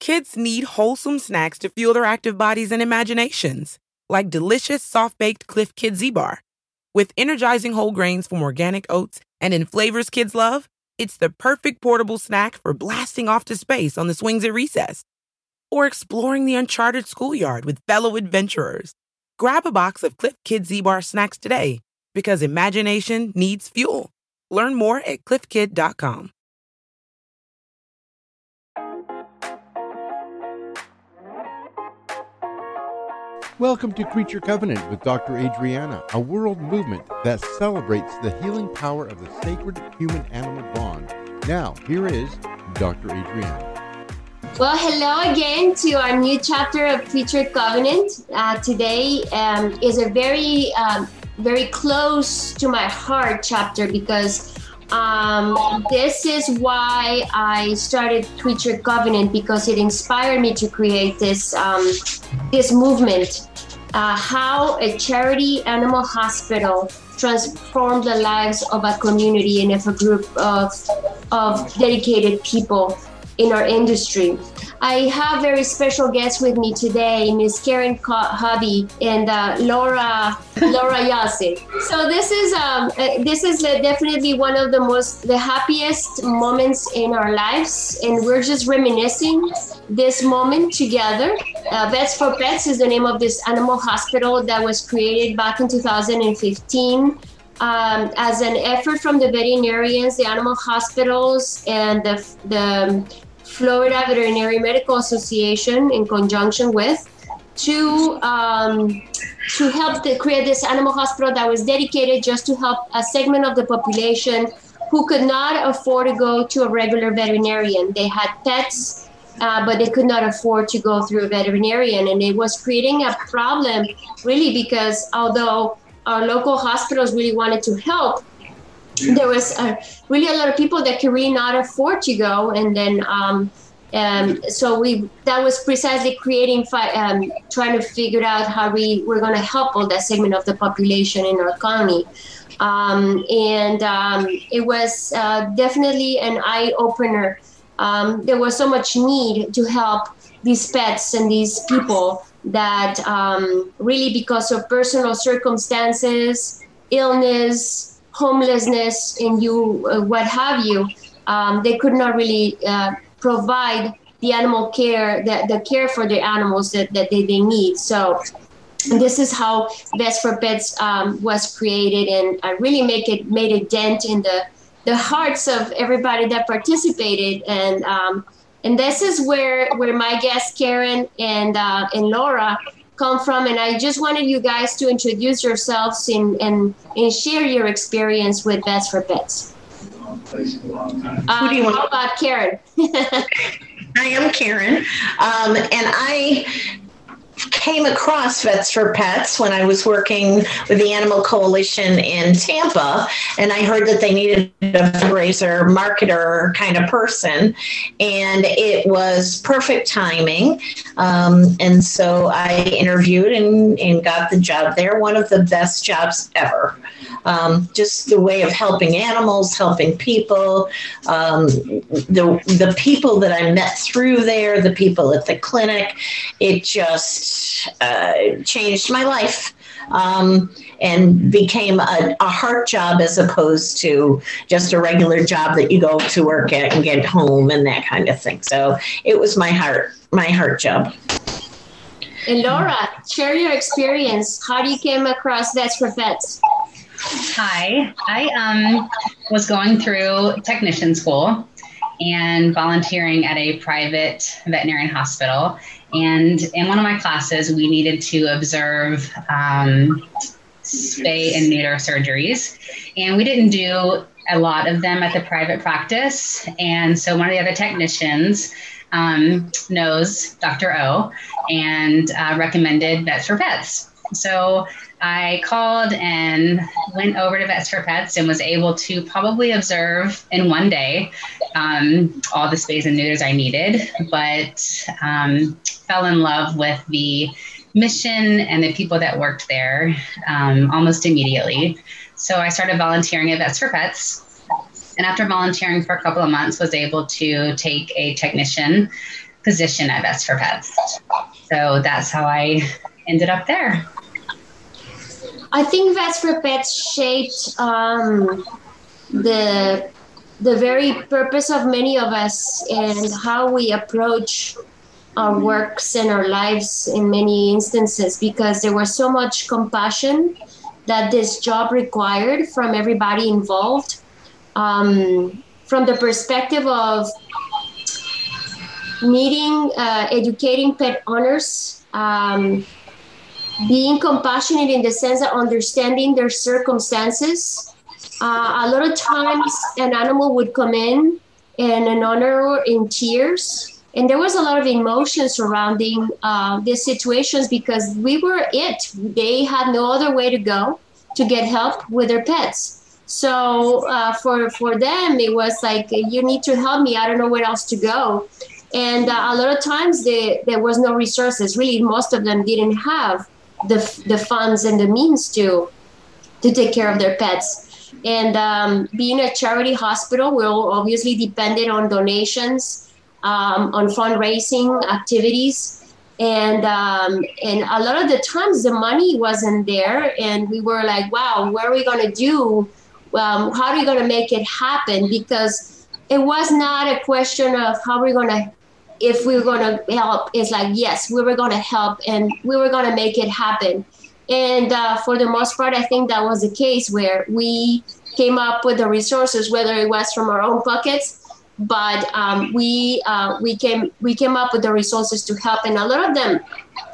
Kids need wholesome snacks to fuel their active bodies and imaginations, like delicious soft baked Clif Kid Zbar. With energizing whole grains from organic oats and in flavors kids love, it's the perfect portable snack for blasting off to space on the swings at recess. Or exploring the uncharted schoolyard with fellow adventurers. Grab a box of Cliff Kid Z Bar snacks today because imagination needs fuel. Learn more at clifkid.com. Welcome to Creature Covenant with Dr. Adriana, a world movement that celebrates the healing power of the sacred human animal bond. Now, here is Dr. Adriana. Well, hello again to our new chapter of Creature Covenant. Uh, today um, is a very, um, very close to my heart chapter because um, this is why I started Creature Covenant because it inspired me to create this um, this movement. Uh, how a charity animal hospital transformed the lives of a community and of a group of, of dedicated people in our industry. I have very special guests with me today, Miss Karen Hubby and uh, Laura Laura Yase. So this is um, uh, this is definitely one of the most the happiest moments in our lives, and we're just reminiscing this moment together. Uh, Vets for Pets is the name of this animal hospital that was created back in 2015. Um, as an effort from the veterinarians, the animal hospitals, and the, the Florida Veterinary Medical Association in conjunction with to um, to help to create this animal hospital that was dedicated just to help a segment of the population who could not afford to go to a regular veterinarian. They had pets, uh, but they could not afford to go through a veterinarian, and it was creating a problem really because although our local hospitals really wanted to help, there was uh, really a lot of people that could really not afford to go, and then um, um, so we that was precisely creating um, trying to figure out how we were going to help all that segment of the population in our county. Um, and um, it was uh, definitely an eye opener. Um, there was so much need to help these pets and these people that really because of personal circumstances, illness, homelessness and you uh, what have you um, they could not really uh, provide the animal care the, the care for the animals that, that they, they need. So this is how Vets for Pets um, was created and I really make it made a dent in the the hearts of everybody that participated. And um, and this is where where my guests Karen and uh, and Laura come from. And I just wanted you guys to introduce yourselves and, and, and share your experience with Vets for Pets. Um, Who do you want? How about Karen? I am Karen, um, and I came across Vets for Pets when I was working with the Animal Coalition in Tampa, and I heard that they needed a fundraiser, marketer kind of person, and it was perfect timing. Um, and so I interviewed and, and got the job there, one of the best jobs ever. Um, just the way of helping animals, helping people, um, the the people that I met through there, the people at the clinic, it just uh, changed my life um, and became a, a, heart job as opposed to just a regular job that you go to work at and get home and that kind of thing. So it was my heart, my heart job. And Laura, share your experience. How do you came across Vets for Vets? Hi, I um, was going through technician school and volunteering at a private veterinarian hospital. And in one of my classes, we needed to observe um, spay and neuter surgeries. And we didn't do a lot of them at the private practice. And so one of the other technicians um, knows Dr. O and uh, recommended Vets for Pets. So I called and went over to Vets for Pets and was able to probably observe in one day um, all the spays and neuters I needed, but um, fell in love with the mission and the people that worked there um, almost immediately. So I started volunteering at Vets for Pets. And after volunteering for a couple of months, was able to take a technician position at Vets for Pets. So that's how I ended up there. I think Vets for Pets shaped um, the the very purpose of many of us and how we approach our works and our lives in many instances because there was so much compassion that this job required from everybody involved um, from the perspective of meeting uh, educating pet owners um, being compassionate in the sense of understanding their circumstances uh, a lot of times an animal would come in and an owner in tears and there was a lot of emotion surrounding uh, these situations because we were it. They had no other way to go to get help with their pets. So uh, for for them, it was like you need to help me. I don't know where else to go. And uh, a lot of times they, there was no resources. Really, most of them didn't have the the funds and the means to to take care of their pets. And um, being a charity hospital, we're obviously dependent on donations um, on fundraising activities. And um, and a lot of the times the money wasn't there, and we were like, "Wow, what are we gonna do? Um, how are we gonna make it happen?" Because it was not a question of how we're gonna if we were going to help it's like yes we were going to help and we were going to make it happen and uh, for the most part i think that was the case where we came up with the resources whether it was from our own pockets but um, we uh, we came we came up with the resources to help, and a lot of them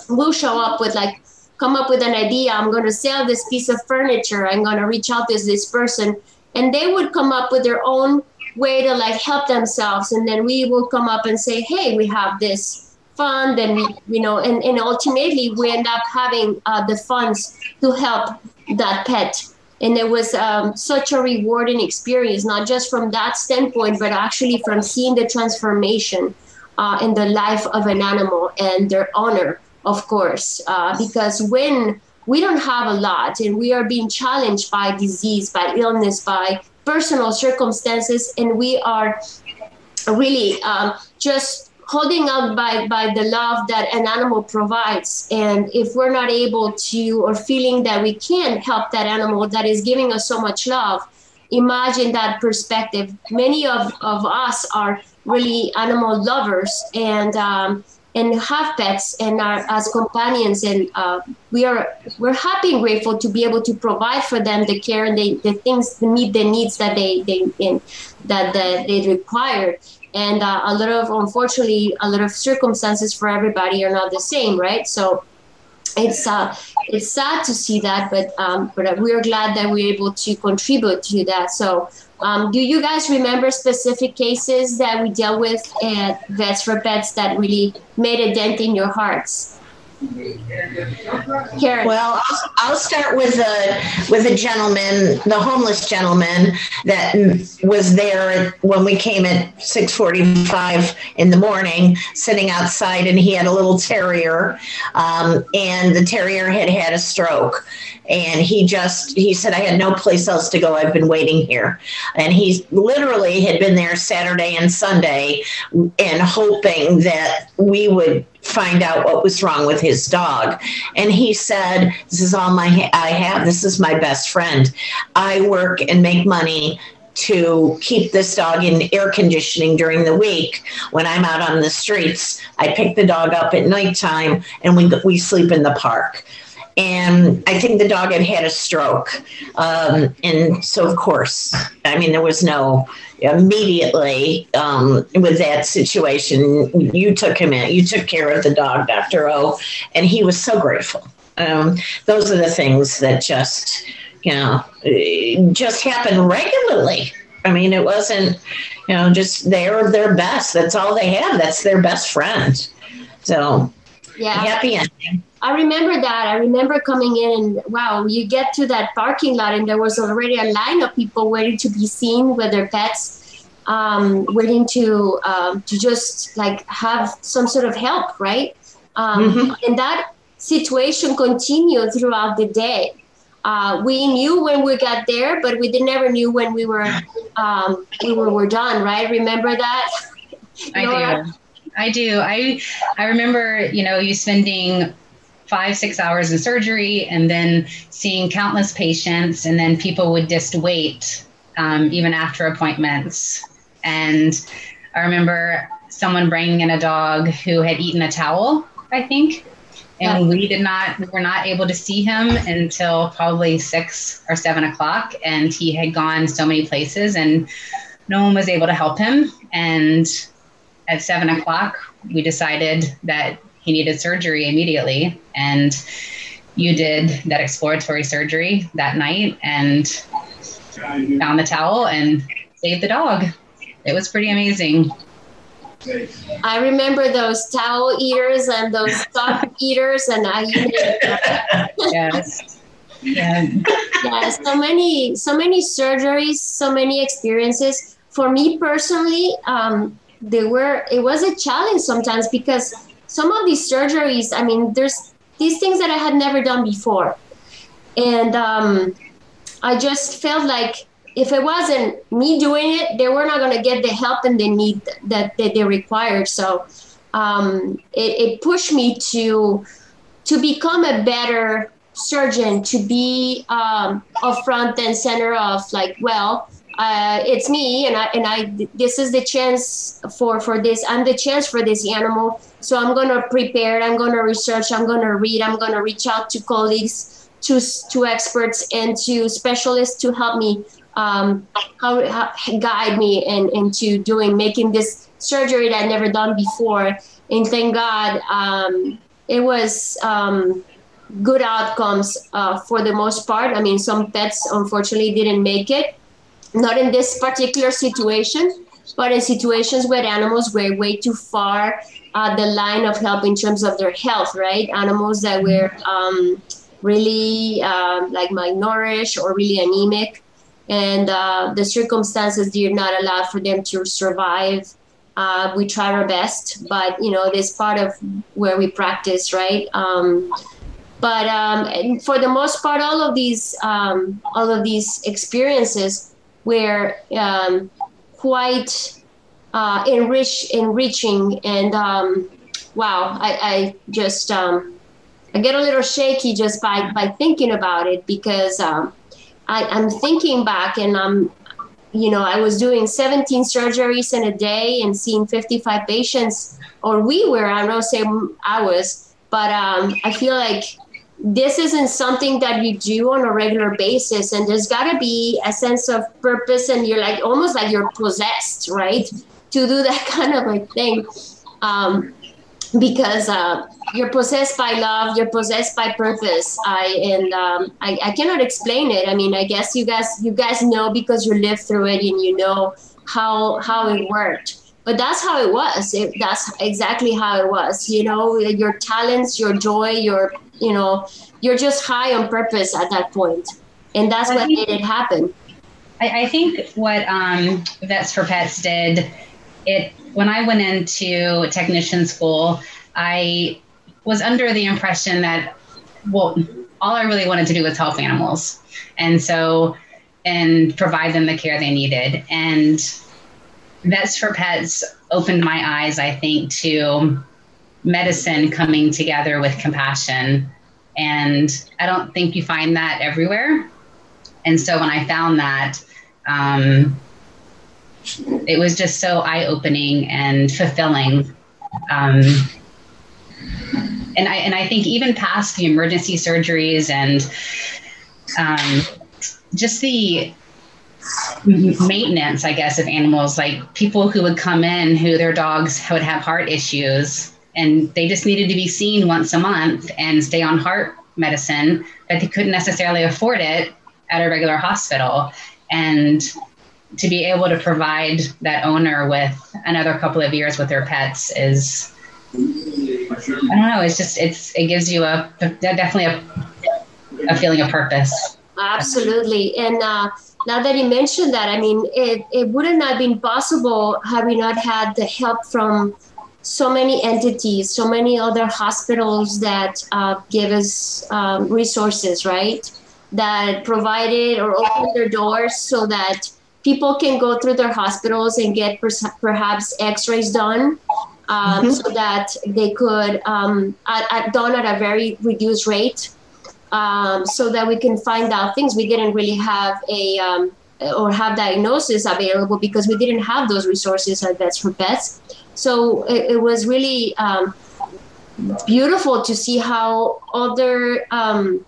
will show up with like come up with an idea. I'm going to sell this piece of furniture. I'm going to reach out to this person, and they would come up with their own way to like help themselves, and then we will come up and say, hey, we have this fund, and you know, and and ultimately we end up having uh, the funds to help that pet. And it was um, such a rewarding experience not just from that standpoint but actually from seeing the transformation uh, in the life of an animal and their owner of course. Uh, because when we don't have a lot and we are being challenged by disease by illness by personal circumstances and we are really um, just holding out by by the love that an animal provides. And if we're not able to or feeling that we can't help that animal that is giving us so much love imagine that perspective. Many of, of us are really animal lovers and um, and have pets and are as companions. And uh, we are we're happy and grateful to be able to provide for them the care and the, the things to meet the needs that they, they that, that they require and uh, a lot of unfortunately a lot of circumstances for everybody are not the same right? So it's uh, it's sad to see that but um, but we're glad that we're able to contribute to that. So um, do you guys remember specific cases that we dealt with at vets for pets that really made a dent in your hearts Karen. Well, I'll, I'll start with a with a gentleman, the homeless gentleman that was there when we came at six forty five in the morning, sitting outside, and he had a little terrier, um, and the terrier had had a stroke, and he just he said i had no place else to go. I've been waiting here. And he literally had been there saturday and sunday and hoping that we would find out what was wrong with his dog. And he said this is all my i have. This is my best friend. I work and make money to keep this dog in air conditioning during the week. When I'm out on the streets, I pick the dog up at nighttime and we, we sleep in the park and I think the dog had had a stroke. Um, and so, of course, I mean, there was no immediately um, with that situation. You took him in, you took care of the dog, Dr. O, and he was so grateful. Um, those are the things that just, you know, just happen regularly. I mean, it wasn't, you know, just they're their best. That's all they have. That's their best friend. So, yeah, happy ending. I remember that. I remember coming in and wow, you get to that parking lot and there was already a line of people waiting to be seen with their pets, um, waiting to um, to just like have some sort of help, right? Um, mm-hmm. And that situation continued throughout the day. Uh, we knew when we got there, but we never knew when we were um, we were, were done, right? Remember that? I do. I do. I I remember, you know, you spending five, six hours in surgery and then seeing countless patients, and then people would just wait um, even after appointments. And I remember someone bringing in a dog who had eaten a towel, I think. And we did not, we were not able to see him until probably six or seven o'clock. And he had gone so many places and no one was able to help him. And at seven o'clock, we decided that he needed surgery immediately. And you did that exploratory surgery that night and found the towel and saved the dog. It was pretty amazing. I remember those towel eaters and those sock eaters, and I. yes. Yeah. yeah. So many, so many surgeries, so many experiences. For me personally, um, they were. It was a challenge sometimes because some of these surgeries. I mean, there's these things that I had never done before, and um, I just felt like if it wasn't me doing it, they were not going to get the help and the need that, that they required. So um, it, it, pushed me to to become a better surgeon, to be um, a front and center of like, well, uh, it's me, and I and I. This is the chance for for this. I'm the chance for this animal. So I'm going to prepare. I'm going to research. I'm going to read. I'm going to reach out to colleagues, to to experts, and to specialists to help me um, how, how, guide me in, into doing making this surgery that I'd never done before. And thank God, um, it was um, good outcomes uh, for the most part. I mean, some pets unfortunately didn't make it, not in this particular situation, but in situations where animals were way too far uh, the line of help in terms of their health, right? Animals that were um, really uh, like malnourished or really anemic and uh, the circumstances did not allow for them to survive. Uh, we tried our best, but you know, this part of where we practice, right? Um, but um, for the most part, all of these um, all of these experiences were um, quite uh, enrich, enriching, and um, wow, I, I just um, I get a little shaky just by by thinking about it because I, I'm thinking back and I'm, you know, I was doing 17 surgeries in a day and seeing 55 patients, or we were, I don't know say I was, but um, I feel like this isn't something that you do on a regular basis. And there's got to be a sense of purpose, and you're like almost like you're possessed, right? To do that kind of a thing. Um, because uh, you're possessed by love you're possessed by purpose. I and um, I, I cannot explain it. I mean i guess you guys you guys know because you lived through it and you know how how it worked. But that's how it was. It, that's exactly how it was. You know your talents your joy your you know you're just high on purpose at that point. And that's what made it happen. I, I think what um, vets for pets did it when I went into technician school, I was under the impression that, well, all I really wanted to do was help animals. And so, and provide them the care they needed. And Vets for Pets opened my eyes, I think, to medicine coming together with compassion. And I don't think you find that everywhere. And so when I found that, um, it was just so eye opening and fulfilling. Um, and I and I think even past the emergency surgeries and um, just the maintenance, I guess, of animals, like people who would come in who their dogs would have heart issues and they just needed to be seen once a month and stay on heart medicine, but they couldn't necessarily afford it at a regular hospital. And to be able to provide that owner with another couple of years with their pets is I don't know. It's just it's it gives you a definitely a a feeling of purpose. Absolutely, and uh, now that you mentioned that, I mean, it it wouldn't have been possible had we not had the help from so many entities, so many other hospitals that uh, give us um, resources, right? That provided or opened their doors so that people can go through their hospitals and get perhaps x-rays done um, mm-hmm. so that they could um, at, at, done at a very reduced rate, um, so that we can find out things. We didn't really have a um, or have diagnosis available because we didn't have those resources at Vets for Pets. So it, it was really um, beautiful to see how other um,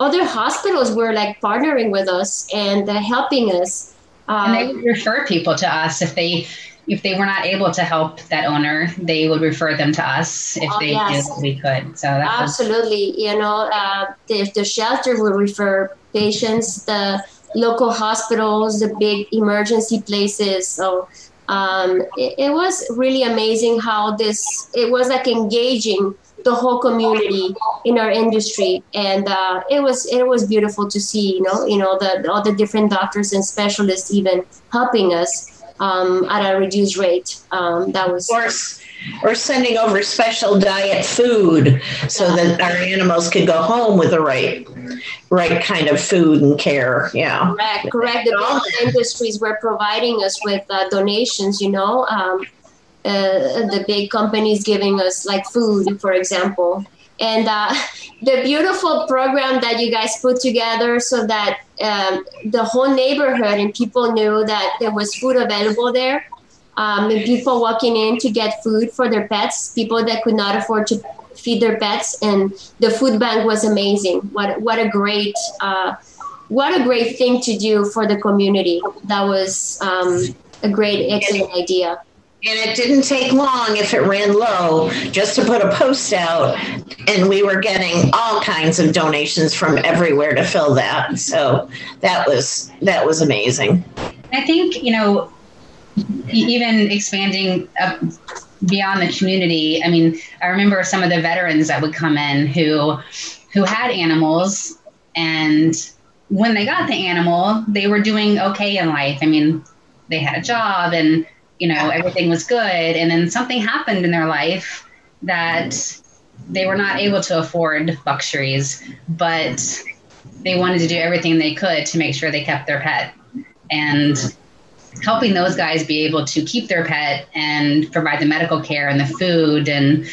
other hospitals were like partnering with us and uh, helping us. And they would refer people to us if they if they were not able to help that owner, they would refer them to us if oh, they yes. we could. So absolutely, was- you know, uh, the, the shelter would refer patients, the local hospitals, the big emergency places. So um, it, it, was really amazing how this it was like engaging the whole community in our industry, and uh, it was it was beautiful to see. You know, you know the all the different doctors and specialists even helping us um, at a reduced rate. Um, that was. Or, or sending over special diet food so yeah. that our animals could go home with the right right kind of food and care. Yeah. Correct. Correct. The industries were providing us with uh, donations. You know, um, uh, the big companies giving us like food, for example. And uh, the beautiful program that you guys put together so that um, the whole neighborhood and people knew that there was food available there um, and people walking in to get food for their pets people that could not afford to feed their pets and the food bank was amazing. What what a great uh, what a great thing to do for the community. That was um, a great excellent idea and it didn't take long if it ran low just to put a post out. And we were getting all kinds of donations from everywhere to fill that. So that was that was amazing. I think, you know, even expanding up beyond the community. I mean, I remember some of the veterans that would come in who who had animals and when they got the animal, they were doing okay in life. I mean, they had a job and you know everything was good. And then something happened in their life that mm-hmm. they were not able to afford luxuries but they wanted to do everything they could to make sure they kept their pet. And mm-hmm. helping those guys be able to keep their pet and provide the medical care and the food and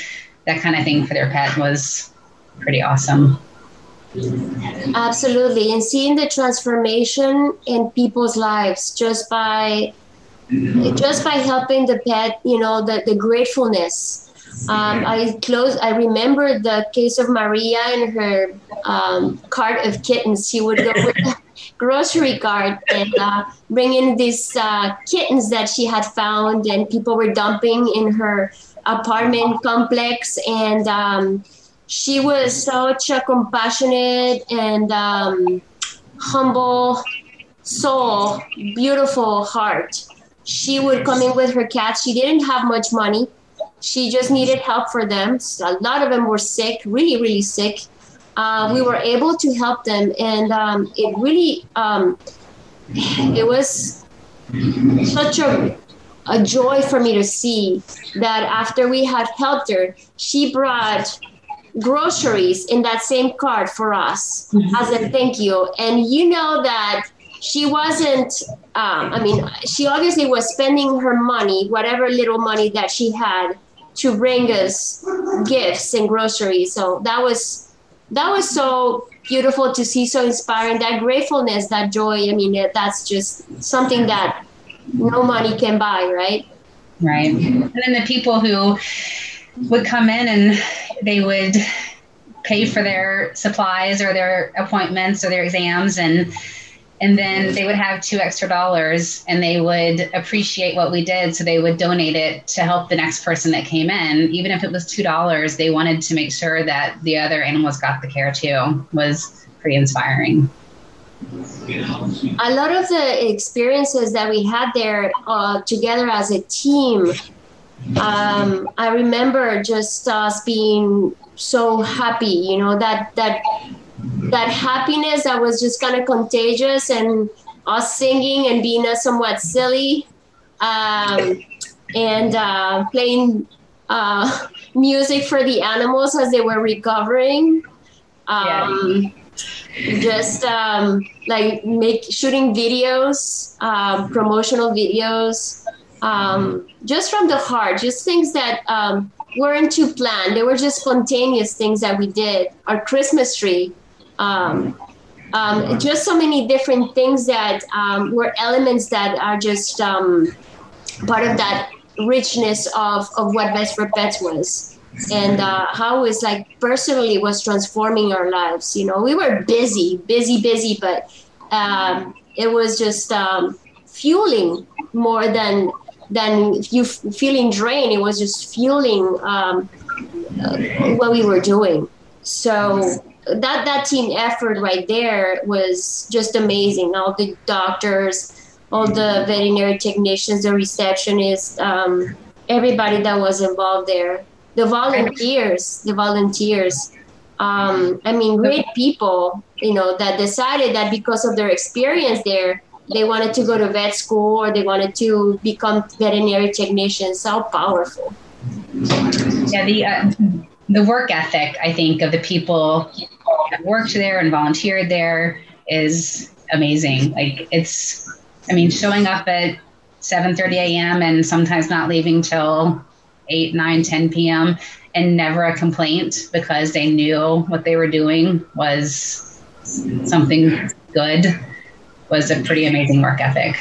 that kind of thing for their pet was pretty awesome. Absolutely. And seeing the transformation in people's lives just by just by helping the pet, you know, the, the gratefulness. Um, I close. I remember the case of Maria and her um, cart of kittens. She would go with a grocery cart and uh, bring in these uh, kittens that she had found, and people were dumping in her apartment complex. And um, she was such a compassionate and um, humble soul, beautiful heart she would come in with her cats. She didn't have much money. She just needed help for them. So a lot of them were sick, really, really sick. Uh, we were able to help them, and um, it really, um, it was such a a joy for me to see that after we had helped her, she brought groceries in that same cart for us mm-hmm. as a thank you. And you know that she wasn't um, i mean she obviously was spending her money whatever little money that she had to bring us gifts and groceries. So that was that was so beautiful to see so inspiring that gratefulness that joy. I mean that's just something that no money can buy right? Right. And then the people who would come in and they would pay for their supplies or their appointments or their exams and and then they would have two extra dollars and they would appreciate what we did. So they would donate it to help the next person that came in. Even if it was two dollars they wanted to make sure that the other animals got the care too was pretty inspiring. A lot of the experiences that we had there uh, together as a team um, i remember just us being so happy you know that that that happiness that was just kind of contagious and us singing and being somewhat silly um, and uh, playing uh, music for the animals as they were recovering. Um, yeah. Just um, like make shooting videos, um, promotional videos. um, just from the heart, just things that um, weren't too planned. They were just spontaneous things that we did. Our Christmas tree, um, um just so many different things that um, were elements that are just um, part of that richness of, of what Vets for Pets was and uh, how it's like personally was transforming our lives. You know, we were busy, busy, busy, but um, it was just um, fueling more than than you feeling drained. It was just fueling what we were doing. So that that team effort right there was just amazing. All the doctors, all the veterinary technicians, the receptionists, um, everybody that was involved there, the volunteers, the volunteers. Um, I mean, great people, you know, that decided that because of their experience there, they wanted to go to vet school or they wanted to become veterinary technicians. How powerful! Yeah, the uh, the work ethic I think of the people that worked there and volunteered there is amazing. Like it's, I mean, showing up at 7:30 a.m. and sometimes not leaving till 8, 9, 10 p.m. and never a complaint because they knew what they were doing was something good was a pretty amazing work ethic.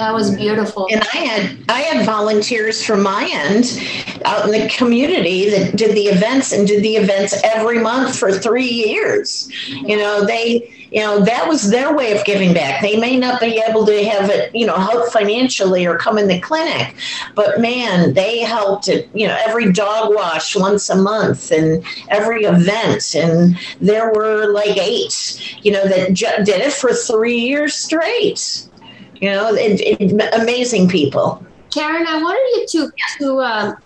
That was beautiful. And I had I had volunteers from my end out in the community that did the events and did the events every month for three years. You know, they you know that was their way of giving back. They may not be able to have it, you know, help financially or come in the clinic, but man, they helped it. You know, every dog wash once a month and every event, and there were like eight, you know, that did it for three years straight. You know, it, it, amazing people. Karen, I wanted you to to um,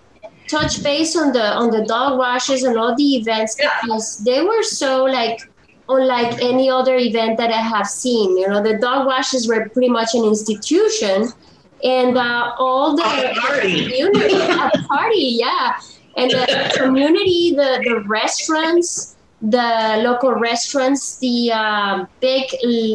touch base on the on the dog washes and all the events because they were so like unlike any other event that I have seen. You know, the dog washes were pretty much an institution, and uh, all the, party. community, a party, yeah, and the community, the the restaurants the local restaurants, the uh, big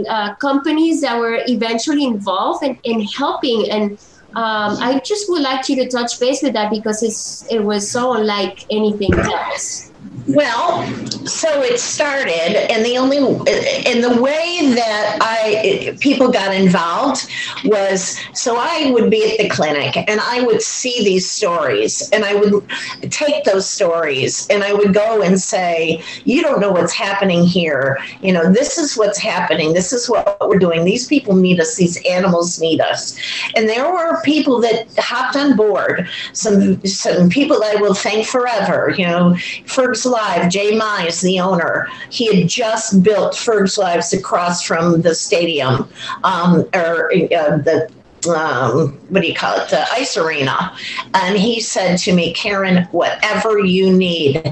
uh, companies that were eventually involved in, in helping. And um, I just would like you to touch base with that because it's it was so unlike anything else. Well, so it started, and the only and the way that I people got involved was so I would be at the clinic and I would see these stories, and I would take those stories and I would go and say, "You don't know what's happening here. You know, this is what's happening. This is what we're doing. These people need us. These animals need us." And there were people that hopped on board. Some some people I will thank forever. You know, Ferg's Live, Jay Mize, the owner, he had just built Ferg's Lives across from the stadium, um, or uh, the um, what do you call it, the ice arena. And he said to me, Karen, whatever you need,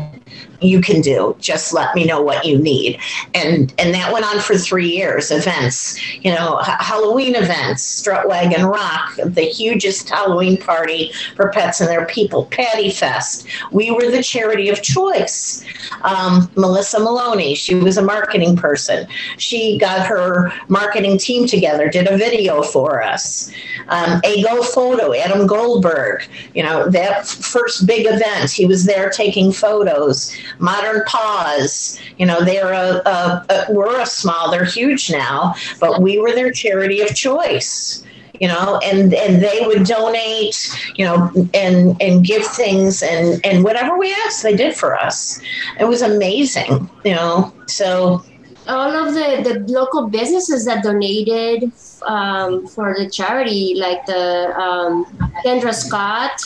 you can do. Just let me know what you need. And and that went on for three years. Events, you know, Halloween events, Strut Wagon Rock, the hugest Halloween party for pets and their people, Patty Fest. We were the charity of choice. Um, Melissa Maloney, she was a marketing person. She got her marketing team together, did a video for us. Um, a Go Photo, Adam Goldberg, you know, that first big event, he was there taking photos. Modern Paws, you know, they're a, a, a we're a small, they're huge now, but we were their charity of choice you know and and they would donate you know and and give things and and whatever we asked they did for us. It was amazing you know so all of the, the local businesses that donated um, for the charity, like the um, Kendra Scott.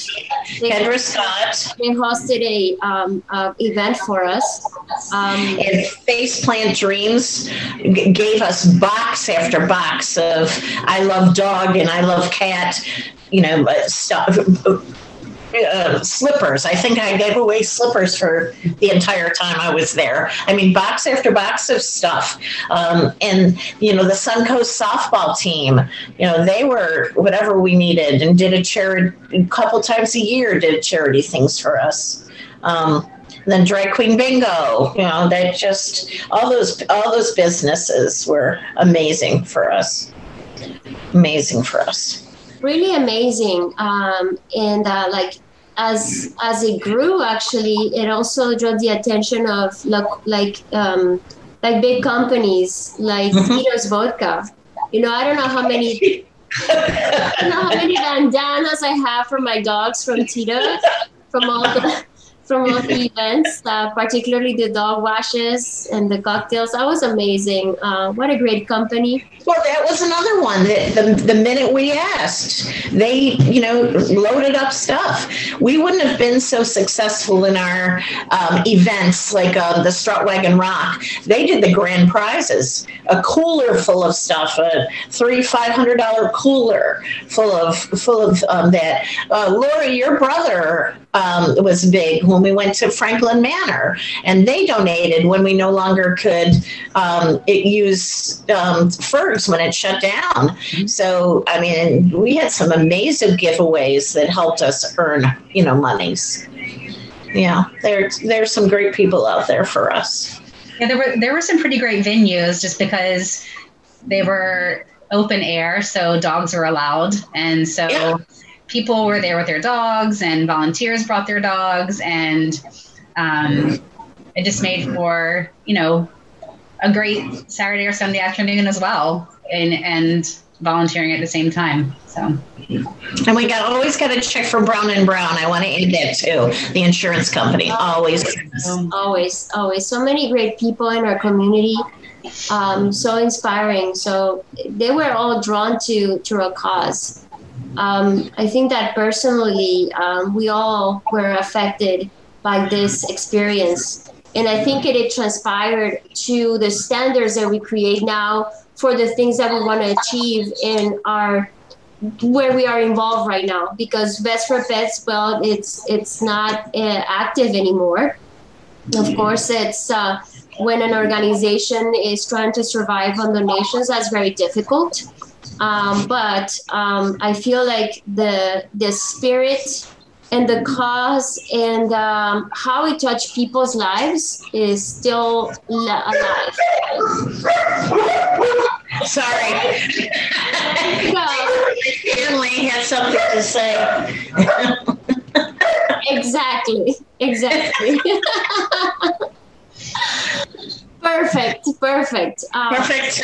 Kendra Scott. They hosted a, um, event for us. Um, and Faceplant Dreams g- gave us box after box of I love dog and I love cat, you know, stuff uh, slippers. I think I gave away slippers for the entire time I was there. I mean, box after box of stuff. Um, and, you know, the Suncoast softball team, you know, they were whatever we needed and did a charity a couple times a year, did charity things for us. Um, then drag queen bingo you know they just all those all those businesses were amazing for us amazing for us really amazing. Um, and uh, like as as it grew, actually, it also drew the attention of like like um, like big companies like mm-hmm. Tito's Vodka. You know, I don't know how many. I don't know how many bandanas I have for my dogs from Tito, from all the from all the events, uh, particularly the dog washes and the cocktails. That was amazing. Uh, what a great company. Well, that was another one that the, the minute we asked, they, you know, loaded up stuff. We wouldn't have been so successful in our um, events like uh, the Strutwagon Rock. They did the grand prizes, a cooler full of stuff, a three, five hundred dollar cooler full of full of um, that. Uh, Lori, your brother um, was big when we went to Franklin Manor, and they donated when we no longer could um, use um, Ferg's when it shut down. Mm-hmm. So, I mean, we had some amazing giveaways that helped us earn, you know, monies. Yeah, there, there's some great people out there for us. Yeah, there were there were some pretty great venues just because they were open air, so dogs were allowed, and so. Yeah people were there with their dogs and volunteers brought their dogs and um, it just made for you know a great saturday or sunday afternoon as well and and volunteering at the same time so. And we got always got a check for Brown and Brown. I want to add that too the insurance company always. Always always. So many great people in our community um, so inspiring. So they were all drawn to to a cause um, I think that personally, um, we all were affected by this experience. And I think it, it transpired to the standards that we create now for the things that we want to achieve in our where we are involved right now. Because Vets for Pets well it's it's not uh, active anymore. Of course it's uh, when an organization is trying to survive on donations that's very difficult um, but um, I feel like the the spirit and the cause and um, how it touched people's lives is still alive. Sorry. No. Has something to say. exactly. Exactly. Perfect, perfect. Um, perfect.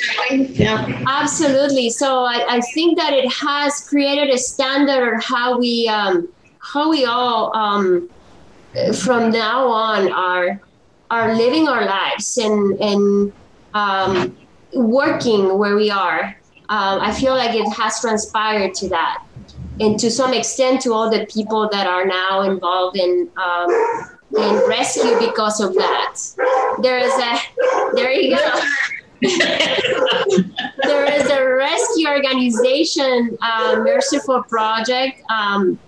Yeah. Absolutely. So I, I think that it has created a standard how we um, how we all um, from now on are are living our lives and and um, working where we are. Um, I feel like it has transpired to that, and to some extent to all the people that are now involved in um, and rescue because of that. There is a, there you go. there is a rescue organization, uh, Merciful Project. Um,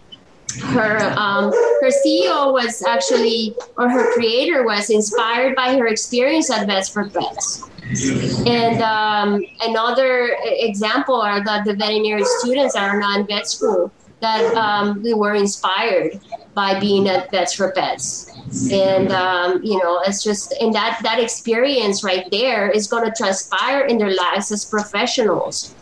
her um, her CEO was actually, or her creator was inspired by her experience at Vets for Pets. And um, another example are that the veterinary students are not in vet school that um, they were inspired by being at Vets for Pets and um, you know it's just and that that experience right there is going to transpire in their lives as professionals.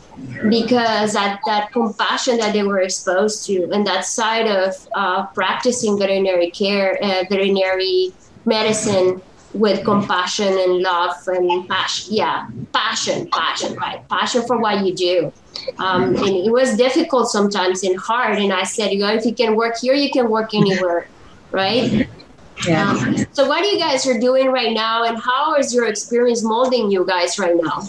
Because that that compassion that they were exposed to and that side of uh, practicing veterinary care uh, veterinary medicine with compassion and love and passion yeah passion passion right passion for what you do um, and it was difficult sometimes and hard and i said you know if you can work here you can work anywhere right yeah. Um, so what do you guys are doing right now and how is your experience molding you guys right now?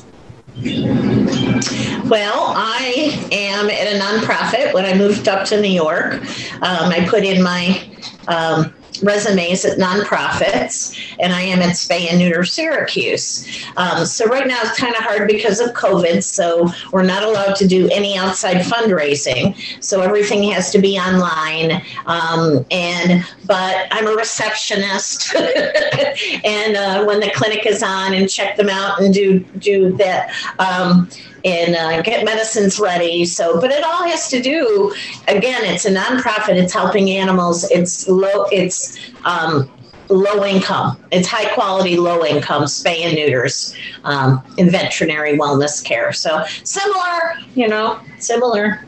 Well, I am at a nonprofit. When I moved up to New York, um, I put in my um, resumes at nonprofits, and I am at Spay and Neuter Syracuse. Um, so right now it's kind of hard because of COVID, so we're not allowed to do any outside fundraising. So everything has to be online. Um, and but I'm a receptionist, and uh, when the clinic is on, and check them out and do do that. Um, and uh, get medicines ready. So, but it all has to do. Again, it's a nonprofit. It's helping animals. It's low. It's um, low income. It's high quality, low income spay and neuters um, in veterinary wellness care. So similar, you know, similar.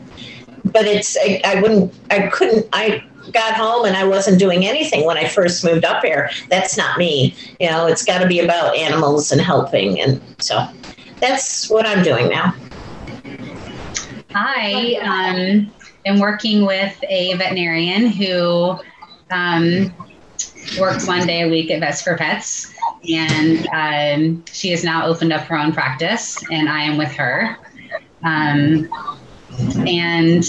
but it's I, I wouldn't I couldn't I got home and I wasn't doing anything when I first moved up here. That's not me. You know, it's got to be about animals and helping. And so that's what I'm doing now. I um, am working with a veterinarian who um, works one day a week at Vets for Pets. And um, she has now opened up her own practice, and I am with her. Um, and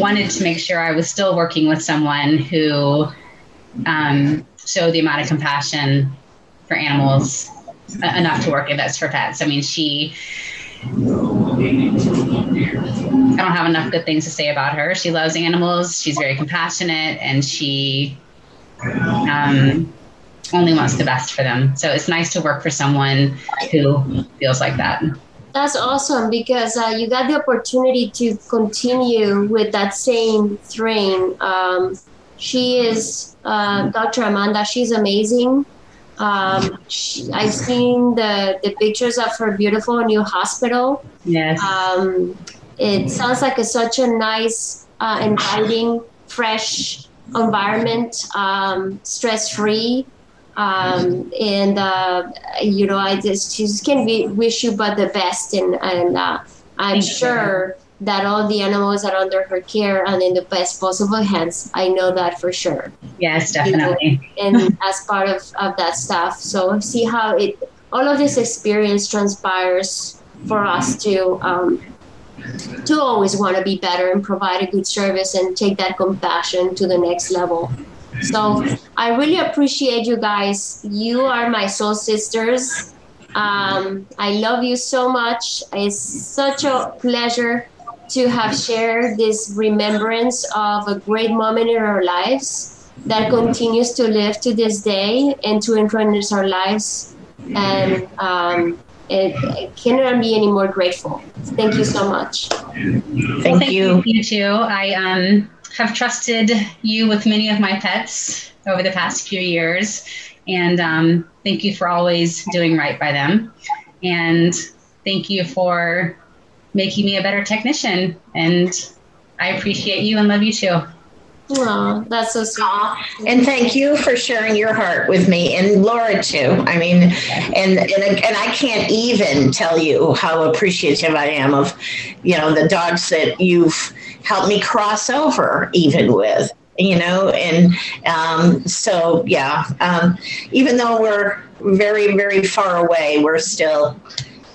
wanted to make sure I was still working with someone who um, showed the amount of compassion for animals enough to work at Vets for Pets. I mean, she. I don't have enough good things to say about her. She loves animals. She's very compassionate, and she um, only wants the best for them. So it's nice to work for someone who feels like that. That's awesome because uh, you got the opportunity to continue with that same train. Um, she is uh, Dr. Amanda. She's amazing. Um, she, I've seen the, the pictures of her beautiful new hospital. Yes. Um, it sounds like a, such a nice, uh, inviting, fresh environment, um, stress free. Um, and uh, you know, I just just can be, wish you but the best, and and uh, I'm Thank you. That all the animals are under her care and in the best possible hands. I know that for sure Yes, definitely. and as part of, of that stuff. So see how it all of this experience transpires for us to um, to always want to be better and provide a good service and take that compassion to the next level. So I really appreciate you guys. You are my soul sisters. Um, I love you so much. It's such a pleasure to have shared this remembrance of a great moment in our lives that continues to live to this day and to influence our lives. And um, it, I cannot be any more grateful. Thank you so much. Thank Thank you. You too. I um, have trusted you with many of my pets over the past few years, and um, thank you for always doing right by them. And thank you for making me a better technician. And I appreciate you and love you too. Oh, that's so sweet. And thank you for sharing your heart with me and Laura too. I mean, and and and I can't even tell you how appreciative I am of, you know, the dogs that you've helped me cross over even with. You know, and um, so yeah, um, even though we're very very far away, we're still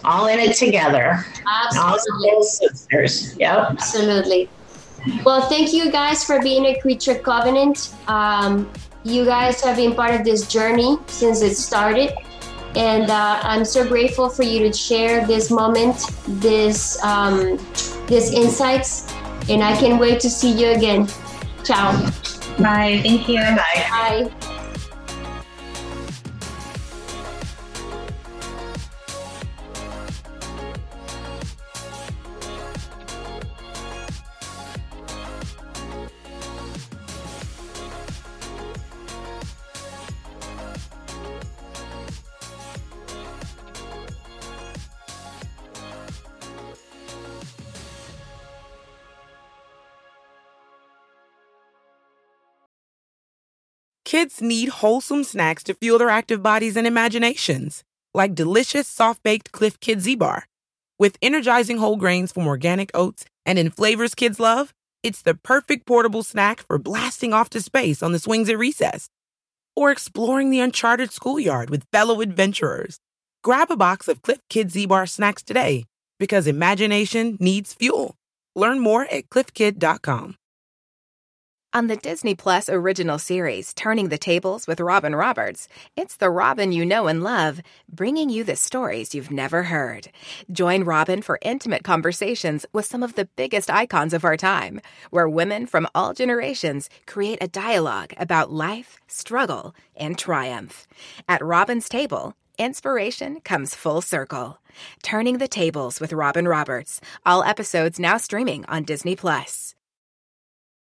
all in it together. All Absolutely. soul sisters. Yep. Absolutely. Well, thank you guys for being a creature covenant. Um, you guys have been part of this journey since it started. And uh, I'm so grateful for you to share this moment, this um, these insights, and I can't wait to see you again. Ciao. Bye. Thank you. Bye. Bye. Kids need wholesome snacks to fuel their active bodies and imaginations, like delicious soft baked Clif Kid Zbar. With energizing whole grains from organic oats and in flavors kids love, it's the perfect portable snack for blasting off to space on the swings at recess or exploring the uncharted schoolyard with fellow adventurers. Grab a box of Cliff Kid Z Bar snacks today because imagination needs fuel. Learn more at clifkid.com. On the Disney Plus original series, Turning the Tables with Robin Roberts, it's the Robin you know and love, bringing you the stories you've never heard. Join Robin for intimate conversations with some of the biggest icons of our time, where women from all generations create a dialogue about life, struggle, and triumph. At Robin's Table, inspiration comes full circle. Turning the Tables with Robin Roberts, all episodes now streaming on Disney Plus.